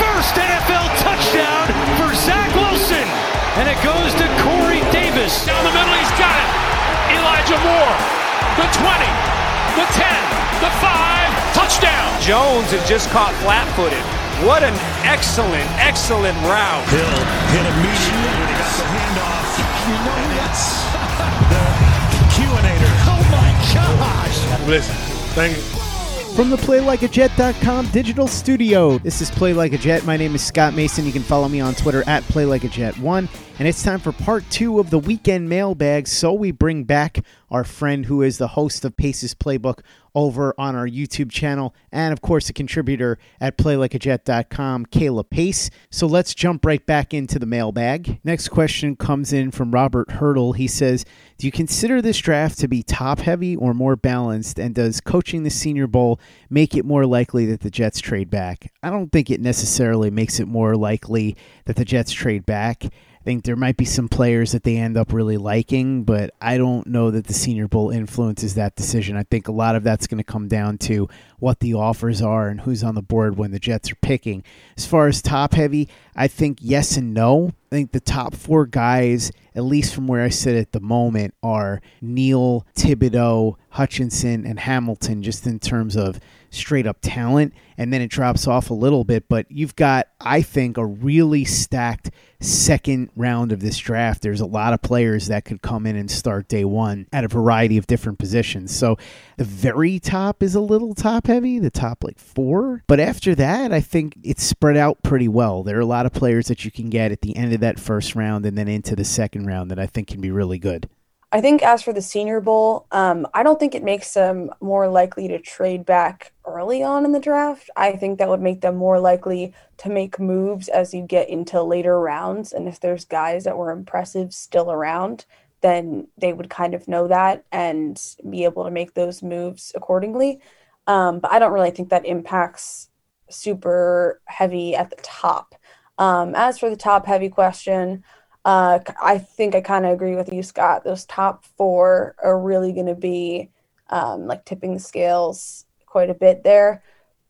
First NFL touchdown for Zach Wilson. And it goes to Corey Davis. Down the middle, he's got it. Elijah Moore. The 20, the 10, the 5, touchdown. Jones is just caught flat footed. What an excellent, excellent route. Hill hit immediately when he got the handoff. You know and that's the Q-inator. Oh my gosh. Listen, thank you. From the PlayLikeAJet.com digital studio, this is Play Like a Jet. My name is Scott Mason. You can follow me on Twitter at PlayLikeAJet1. And it's time for part two of the weekend mailbag. So we bring back our friend who is the host of Pace's Playbook over on our YouTube channel, and of course, a contributor at PlayLikeAJet.com, Kayla Pace. So let's jump right back into the mailbag. Next question comes in from Robert Hurdle. He says, Do you consider this draft to be top heavy or more balanced? And does coaching the Senior Bowl make it more likely that the Jets trade back? I don't think it necessarily makes it more likely that the Jets trade back. I think there might be some players that they end up really liking, but I don't know that the Senior Bowl influences that decision. I think a lot of that's going to come down to what the offers are and who's on the board when the Jets are picking. As far as top heavy, I think yes and no. I think the top four guys, at least from where I sit at the moment, are Neal, Thibodeaux, Hutchinson, and Hamilton, just in terms of straight up talent. And then it drops off a little bit, but you've got, I think, a really stacked second round of this draft. There's a lot of players that could come in and start day one at a variety of different positions. So the very top is a little top heavy, the top like four. But after that, I think it's spread out pretty well. There are a lot of players that you can get at the end of that first round and then into the second round that I think can be really good. I think as for the Senior Bowl, um, I don't think it makes them more likely to trade back early on in the draft. I think that would make them more likely to make moves as you get into later rounds. And if there's guys that were impressive still around, then they would kind of know that and be able to make those moves accordingly. Um, but I don't really think that impacts super heavy at the top. Um, as for the top heavy question, uh, I think I kind of agree with you, Scott. Those top four are really going to be um, like tipping the scales quite a bit there.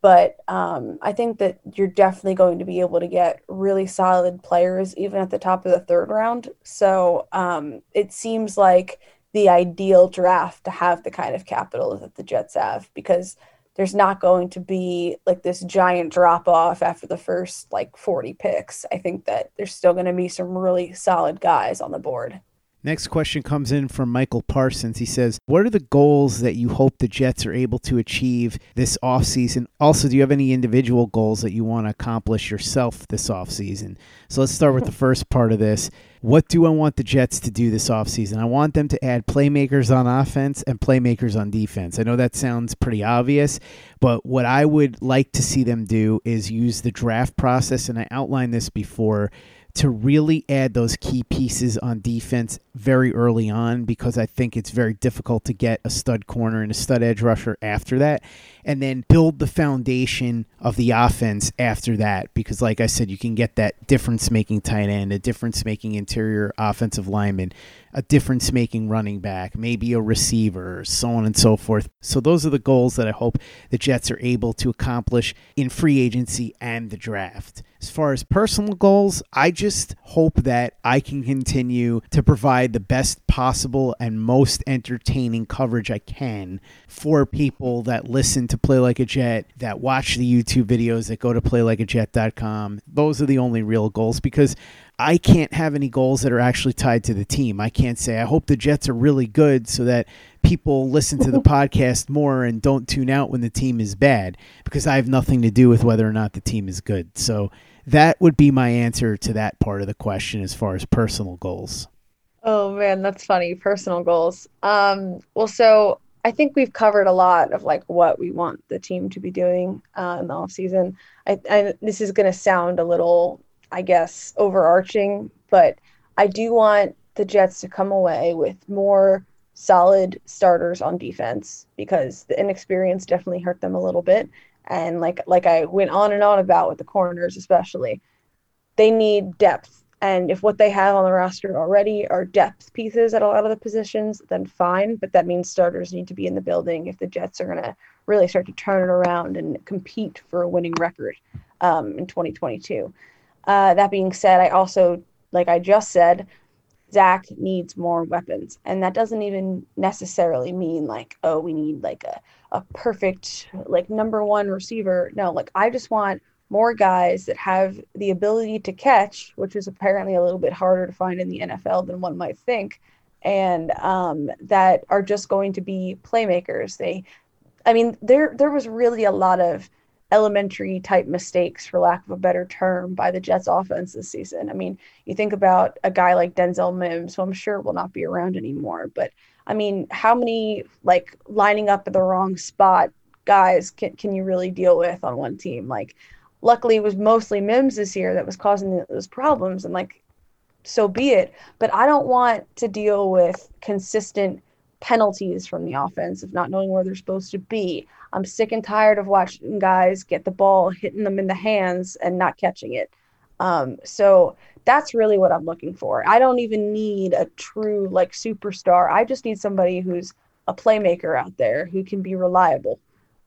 But um, I think that you're definitely going to be able to get really solid players even at the top of the third round. So um, it seems like the ideal draft to have the kind of capital that the Jets have because there's not going to be like this giant drop off after the first like 40 picks. I think that there's still going to be some really solid guys on the board. Next question comes in from Michael Parsons. He says, What are the goals that you hope the Jets are able to achieve this offseason? Also, do you have any individual goals that you want to accomplish yourself this offseason? So let's start with the first part of this. What do I want the Jets to do this offseason? I want them to add playmakers on offense and playmakers on defense. I know that sounds pretty obvious, but what I would like to see them do is use the draft process, and I outlined this before to really add those key pieces on defense very early on because I think it's very difficult to get a stud corner and a stud edge rusher after that and then build the foundation of the offense after that because like I said you can get that difference making tight end, a difference making interior offensive lineman, a difference making running back, maybe a receiver, so on and so forth. So those are the goals that I hope the Jets are able to accomplish in free agency and the draft. As far as personal goals, I just hope that I can continue to provide the best possible and most entertaining coverage I can for people that listen to Play Like a Jet, that watch the YouTube videos, that go to playlikeajet.com. Those are the only real goals because I can't have any goals that are actually tied to the team. I can't say, I hope the Jets are really good so that people listen to the podcast more and don't tune out when the team is bad because I have nothing to do with whether or not the team is good. So that would be my answer to that part of the question as far as personal goals. Oh man, that's funny. Personal goals. Um, well, so I think we've covered a lot of like what we want the team to be doing uh, in the off season. I, I this is going to sound a little, I guess, overarching, but I do want the Jets to come away with more solid starters on defense because the inexperience definitely hurt them a little bit and like like I went on and on about with the corners especially, they need depth. And if what they have on the roster already are depth pieces at a lot of the positions, then fine. But that means starters need to be in the building if the Jets are going to really start to turn it around and compete for a winning record um, in 2022. Uh, that being said, I also, like I just said, Zach needs more weapons. And that doesn't even necessarily mean like, oh, we need like a, a perfect, like number one receiver. No, like I just want more guys that have the ability to catch, which is apparently a little bit harder to find in the NFL than one might think, and um, that are just going to be playmakers. They, I mean, there there was really a lot of elementary type mistakes, for lack of a better term, by the Jets offense this season. I mean, you think about a guy like Denzel Mims, who I'm sure will not be around anymore, but I mean, how many like lining up at the wrong spot guys can, can you really deal with on one team? Like, luckily, it was mostly Mims this year that was causing those problems, and like, so be it. But I don't want to deal with consistent penalties from the offense of not knowing where they're supposed to be. I'm sick and tired of watching guys get the ball, hitting them in the hands, and not catching it. Um, so that's really what I'm looking for. I don't even need a true like superstar. I just need somebody who's a playmaker out there who can be reliable.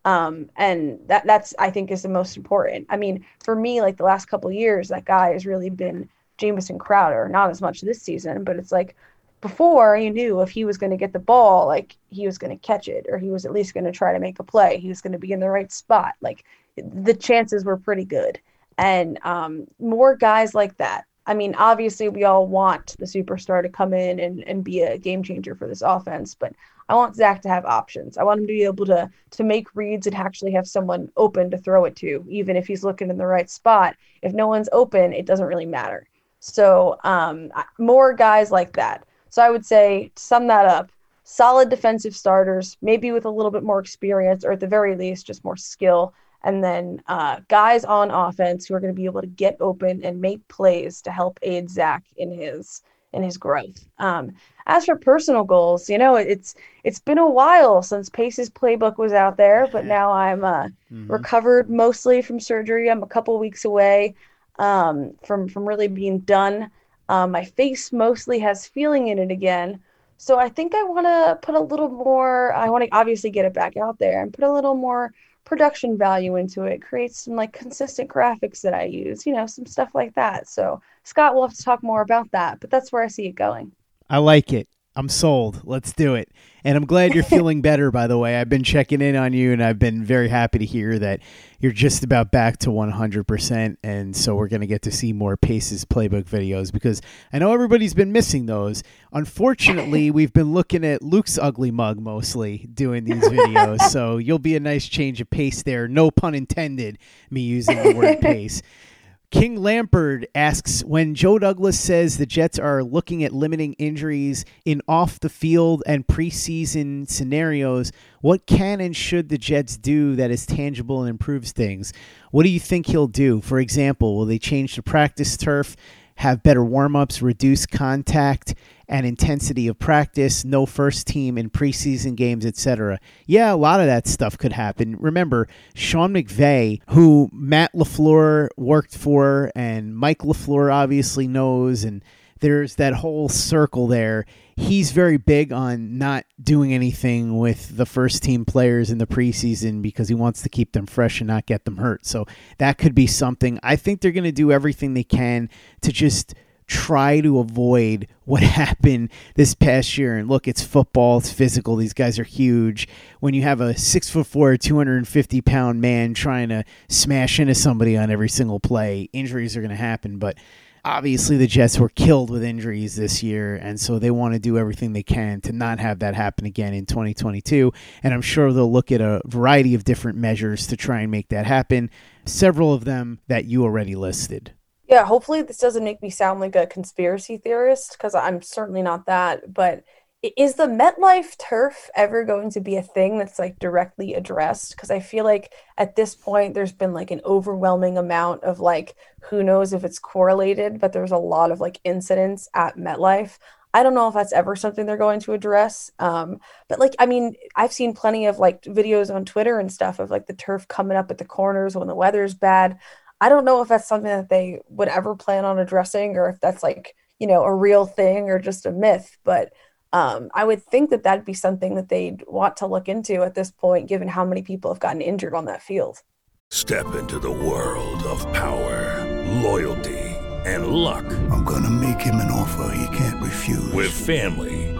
Um, and that that's I think is the most important. I mean, for me, like the last couple years, that guy has really been Jamison Crowder. Not as much this season, but it's like before you knew if he was going to get the ball, like he was going to catch it, or he was at least going to try to make a play. He was going to be in the right spot. Like the chances were pretty good. And um, more guys like that. I mean, obviously, we all want the superstar to come in and, and be a game changer for this offense, but I want Zach to have options. I want him to be able to to make reads and actually have someone open to throw it to, even if he's looking in the right spot. If no one's open, it doesn't really matter. So, um, more guys like that. So I would say, to sum that up, solid defensive starters, maybe with a little bit more experience, or at the very least, just more skill. And then uh, guys on offense who are going to be able to get open and make plays to help aid Zach in his in his growth. Um, as for personal goals, you know, it's it's been a while since Pace's playbook was out there, but now I'm uh, mm-hmm. recovered mostly from surgery. I'm a couple weeks away um, from from really being done. Um, my face mostly has feeling in it again. So I think I want to put a little more, I want to obviously get it back out there and put a little more production value into it, create some like consistent graphics that I use, you know, some stuff like that. So Scott will have to talk more about that, but that's where I see it going. I like it. I'm sold. Let's do it. And I'm glad you're feeling better, by the way. I've been checking in on you, and I've been very happy to hear that you're just about back to 100%. And so we're going to get to see more Paces playbook videos because I know everybody's been missing those. Unfortunately, we've been looking at Luke's ugly mug mostly doing these videos. so you'll be a nice change of pace there. No pun intended, me using the word pace. King Lampard asks When Joe Douglas says the Jets are looking at limiting injuries in off the field and preseason scenarios, what can and should the Jets do that is tangible and improves things? What do you think he'll do? For example, will they change the practice turf? have better warm ups, reduce contact and intensity of practice, no first team in preseason games, etc. Yeah, a lot of that stuff could happen. Remember, Sean McVay, who Matt LaFleur worked for and Mike LaFleur obviously knows, and there's that whole circle there. he's very big on not doing anything with the first team players in the preseason because he wants to keep them fresh and not get them hurt. So that could be something. I think they're going to do everything they can to just try to avoid what happened this past year. And look, it's football, it's physical. These guys are huge. When you have a six foot four, 250 pound man trying to smash into somebody on every single play, injuries are going to happen. But obviously, the Jets were killed with injuries this year. And so they want to do everything they can to not have that happen again in 2022. And I'm sure they'll look at a variety of different measures to try and make that happen. Several of them that you already listed. Yeah, hopefully this doesn't make me sound like a conspiracy theorist because I'm certainly not that. But is the MetLife turf ever going to be a thing that's like directly addressed? Because I feel like at this point there's been like an overwhelming amount of like who knows if it's correlated, but there's a lot of like incidents at MetLife. I don't know if that's ever something they're going to address. Um, but like, I mean, I've seen plenty of like videos on Twitter and stuff of like the turf coming up at the corners when the weather's bad. I don't know if that's something that they would ever plan on addressing or if that's like, you know, a real thing or just a myth. But um, I would think that that'd be something that they'd want to look into at this point, given how many people have gotten injured on that field. Step into the world of power, loyalty, and luck. I'm going to make him an offer he can't refuse. With family,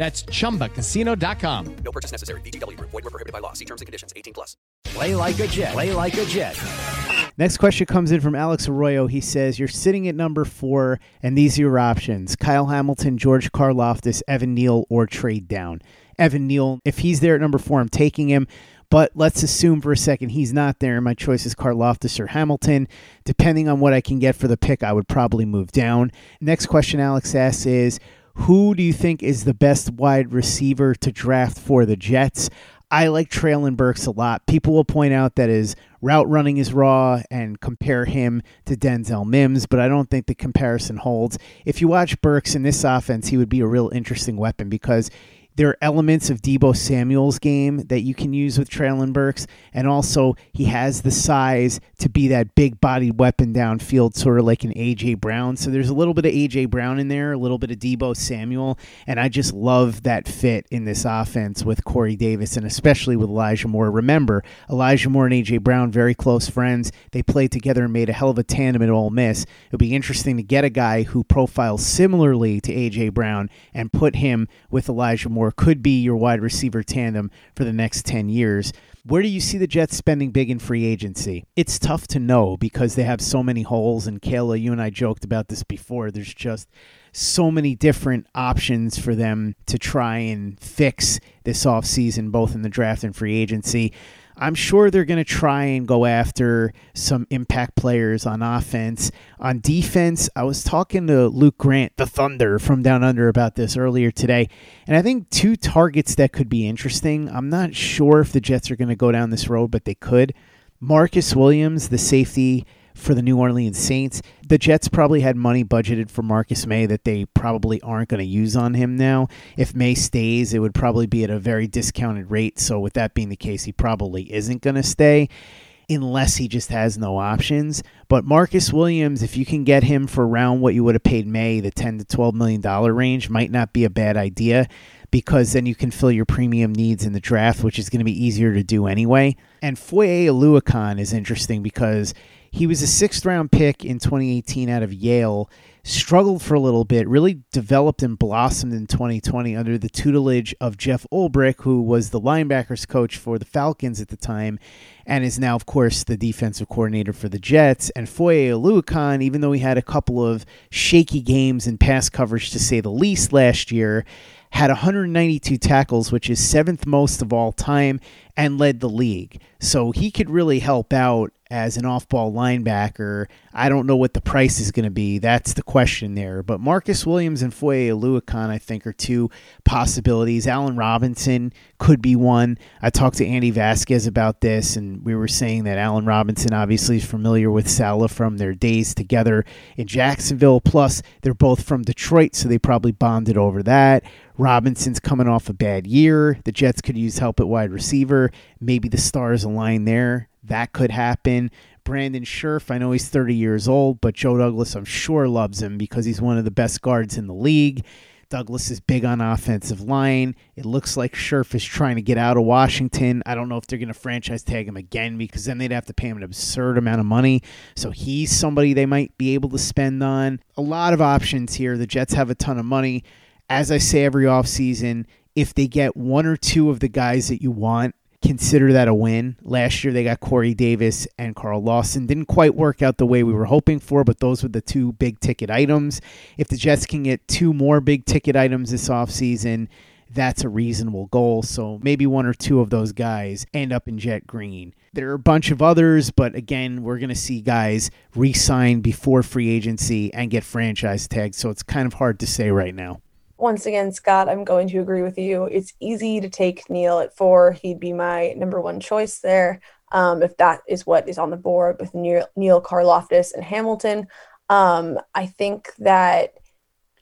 That's ChumbaCasino.com. No purchase necessary. VGW. Void were prohibited by law. See terms and conditions. 18 plus. Play like a Jet. Play like a Jet. Next question comes in from Alex Arroyo. He says, You're sitting at number four, and these are your options Kyle Hamilton, George Karlaftis, Evan Neal, or trade down. Evan Neal, if he's there at number four, I'm taking him. But let's assume for a second he's not there. and My choice is Karlaftis or Hamilton. Depending on what I can get for the pick, I would probably move down. Next question Alex asks is who do you think is the best wide receiver to draft for the Jets? I like Treylon Burks a lot. People will point out that his route running is raw and compare him to Denzel Mims, but I don't think the comparison holds. If you watch Burks in this offense, he would be a real interesting weapon because there are elements of Deebo Samuel's game that you can use with Treylon Burks, and also he has the size to be that big bodied weapon downfield, sort of like an AJ Brown. So there's a little bit of AJ Brown in there, a little bit of Deebo Samuel, and I just love that fit in this offense with Corey Davis and especially with Elijah Moore. Remember, Elijah Moore and AJ Brown, very close friends. They played together and made a hell of a tandem at Ole Miss. It would be interesting to get a guy who profiles similarly to AJ Brown and put him with Elijah Moore could be your wide receiver tandem for the next 10 years. Where do you see the Jets spending big in free agency? It's tough to know because they have so many holes. And Kayla, you and I joked about this before. There's just so many different options for them to try and fix this offseason, both in the draft and free agency. I'm sure they're going to try and go after some impact players on offense. On defense, I was talking to Luke Grant, the Thunder from Down Under, about this earlier today. And I think two targets that could be interesting. I'm not sure if the Jets are going to go down this road, but they could. Marcus Williams, the safety for the New Orleans Saints. The Jets probably had money budgeted for Marcus Maye that they probably aren't going to use on him now. If Maye stays, it would probably be at a very discounted rate. So, with that being the case, he probably isn't going to stay. unless he just has no options. But Marcus Williams, if you can get him for around what you would have paid Maye, the 10 to 12 million dollar range, might not be a bad idea because then you can fill your premium needs in the draft, which is going to be easier to do anyway. And Foye Oluokun is interesting because he was a sixth round pick in 2018 out of Yale struggled for a little bit, really developed and blossomed in 2020 under the tutelage of Jeff Ulbrich, who was the linebackers coach for the Falcons at the time and is now, of course, the defensive coordinator for the Jets. And Foye Oluokun, even though he had a couple of shaky games in pass coverage to say the least last year, had 192 tackles, which is seventh most of all time, and led the league. So he could really help out as an off ball linebacker. I don't know what the price is going to be. That's the question there. But Marcus Williams and Foye Oluokun, I think, are two possibilities. Allen Robinson could be one. I talked to Andy Vasquez about this, and we were saying that Allen Robinson obviously is familiar with Saleh from their days together in Jacksonville. Plus, they're both from Detroit, so they probably bonded over that. Robinson's coming off a bad year. The Jets could use help at wide receiver. Maybe the stars align there. That could happen. Brandon Scherff, I know he's 30 years old, but Joe Douglas, I'm sure, loves him because he's one of the best guards in the league. Douglas is big on offensive line. It looks like Scherff is trying to get out of Washington. I don't know if they're going to franchise tag him again because then they'd have to pay him an absurd amount of money. So he's somebody they might be able to spend on. A lot of options here. The Jets have a ton of money. As I say every offseason, if they get one or two of the guys that you want, consider that a win. Last year they got Corey Davis and Carl Lawson. Didn't quite work out the way we were hoping for, but those were the two big ticket items. If the Jets can get two more big ticket items this offseason, that's a reasonable goal. So maybe one or two of those guys end up in jet green. There are a bunch of others, but again, we're going to see guys re sign before free agency and get franchise tags. So it's kind of hard to say right now once again, Scott, I'm going to agree with you. It's easy to take Neal at four. He'd be my number one choice there. Um, if that is what is on the board with Neil, Neal Karlaftis and Hamilton. Um, I think that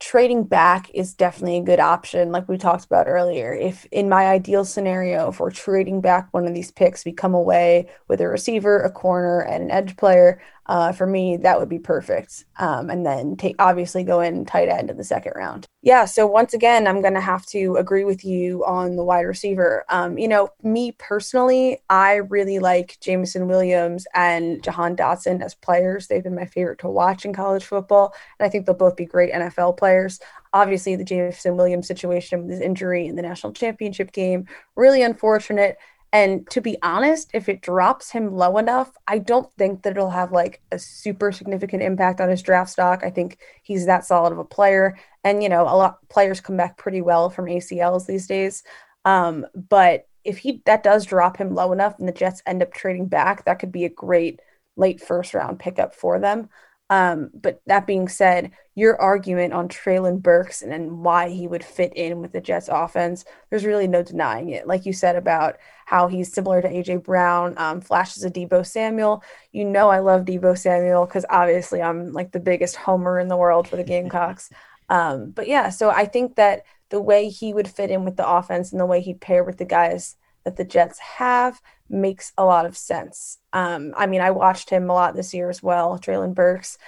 trading back is definitely a good option, like we talked about earlier. If in my ideal scenario, if we're trading back one of these picks, we come away with a receiver, a corner, and an edge player uh, for me, that would be perfect. Um, and then take obviously go in tight end in the second round. Yeah. So once again, I'm going to have to agree with you on the wide receiver. Um, you know, me personally, I really like Jameson Williams and Jahan Dotson as players. They've been my favorite to watch in college football, and I think they'll both be great NFL players. Obviously, the Jameson Williams situation with his injury in the national championship game really unfortunate. And to be honest, if it drops him low enough, I don't think that it'll have like a super significant impact on his draft stock. I think he's that solid of a player. And, you know, a lot of players come back pretty well from ACLs these days. Um, but if he that does drop him low enough and the Jets end up trading back, that could be a great late first round pickup for them. Um, but that being said, your argument on Treylon Burks and, why he would fit in with the Jets offense, there's really no denying it. Like you said about how he's similar to AJ Brown, um, flashes of Deebo Samuel. You know, I love Deebo Samuel because obviously I'm like the biggest homer in the world for the Gamecocks. Um, but yeah, so I think that the way he would fit in with the offense and the way he'd pair with the guys that the Jets have makes a lot of sense. Um, I mean, I watched him a lot this year as well. Treylon Burks,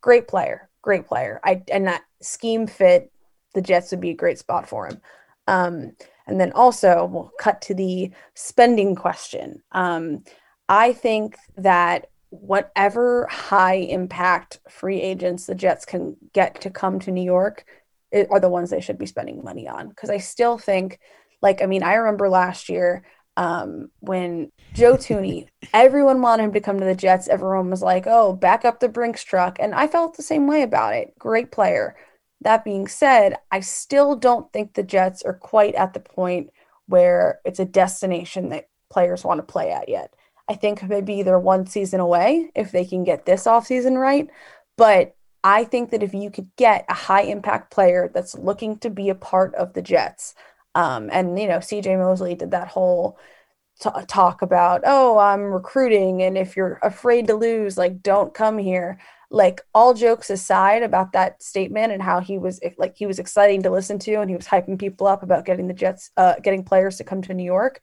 great player, great player. I and that scheme fit, the Jets would be a great spot for him. Um, and then also, we'll cut to the spending question. Um, I think that whatever high impact free agents the Jets can get to come to New York are the ones they should be spending money on. Because I still think, like, I mean, I remember last year um, when Joe Thuney, everyone wanted him to come to the Jets. Everyone was like, oh, back up the Brinks truck. And I felt the same way about it. Great player. That being said, I still don't think the Jets are quite at the point where it's a destination that players want to play at yet. I think maybe they're one season away if they can get this offseason right. But I think that if you could get a high impact player that's looking to be a part of the Jets, um, and, you know, CJ Mosley did that whole t- talk about, oh, I'm recruiting. And if you're afraid to lose, like, don't come here. Like, all jokes aside about that statement and how he was like, he was exciting to listen to and he was hyping people up about getting the Jets, uh, getting players to come to New York.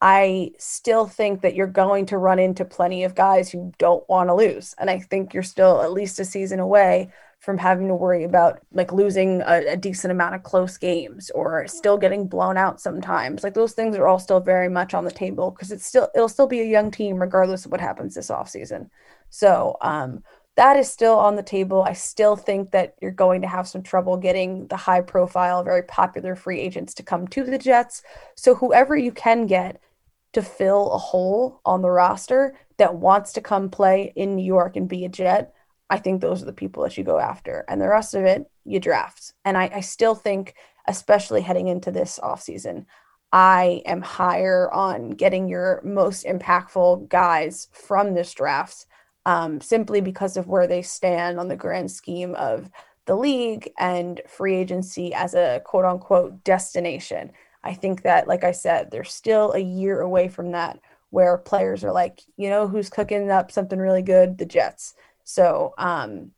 I still think that you're going to run into plenty of guys who don't want to lose. And I think you're still at least a season away from having to worry about like losing a, a, decent amount of close games or still getting blown out sometimes. Like those things are all still very much on the table because it's still it'll still be a young team regardless of what happens this offseason. So um, that is still on the table. I still think that you're going to have some trouble getting the high profile, very popular free agents to come to the Jets. So whoever you can get to fill a hole on the roster that wants to come play in New York and be a Jet I think those are the people that you go after. And the rest of it, you draft. And I, I still think, especially heading into this offseason, I am higher on getting your most impactful guys from this draft um, simply because of where they stand on the grand scheme of the league and free agency as a quote unquote destination. I think that, like I said, they're still a year away from that where players are like, you know, who's cooking up something really good? The Jets. So um,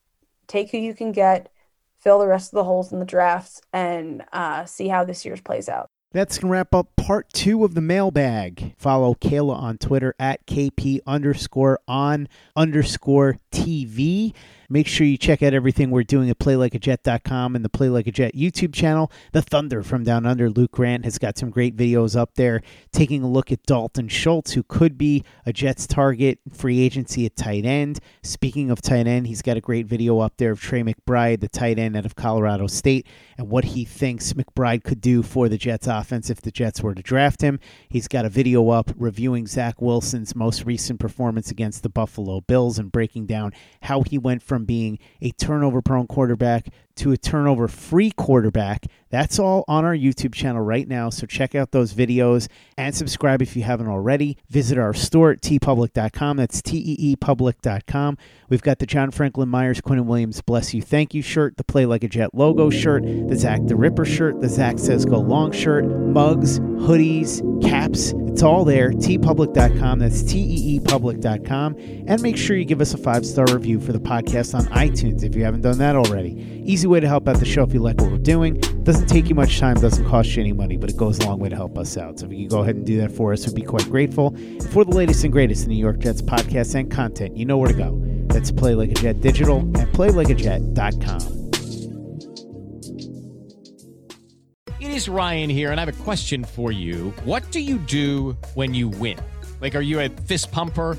take who you can get, fill the rest of the holes in the drafts, and uh, see how this year's plays out. That's going to wrap up part two of the mailbag. Follow Kayla on Twitter at KP underscore on underscore TV. Make sure you check out everything we're doing at playlikeajet.com and the Play Like a Jet YouTube channel. The Thunder from Down Under, Luke Grant, has got some great videos up there taking a look at Dalton Schultz, who could be a Jets target free agency at tight end. Speaking of tight end, he's got a great video up there of Trey McBride, the tight end out of Colorado State, and what he thinks McBride could do for the Jets offense if the Jets were to draft him. He's got a video up reviewing Zach Wilson's most recent performance against the Buffalo Bills and breaking down how he went from from being a turnover prone quarterback to a turnover free quarterback. That's all on our YouTube channel right now. So check out those videos and subscribe if you haven't already. Visit our store at teepublic.com. That's T E E public.com. We've got the John Franklin Myers, Quinnen Williams Bless You Thank You shirt, the Play Like a Jet logo shirt, the Zach the Ripper shirt, the Zach Says Go Long shirt, mugs, hoodies, caps. It's all there. teepublic.com. That's T E E public.com. And make sure you give us a five star review for the podcast on iTunes if you haven't done that already. Easy way to help out the show if you like what we're doing. Doesn't take you much time, doesn't cost you any money, but it goes a long way to help us out. So if you can go ahead and do that for us, we'd be quite grateful. For the latest and greatest in New York Jets podcasts and content, you know where to go. That's Play Like a Jet Digital at playlikeajet.com. It is Ryan here, and I have a question for you. What do you do when you win? Like, are you a fist pumper?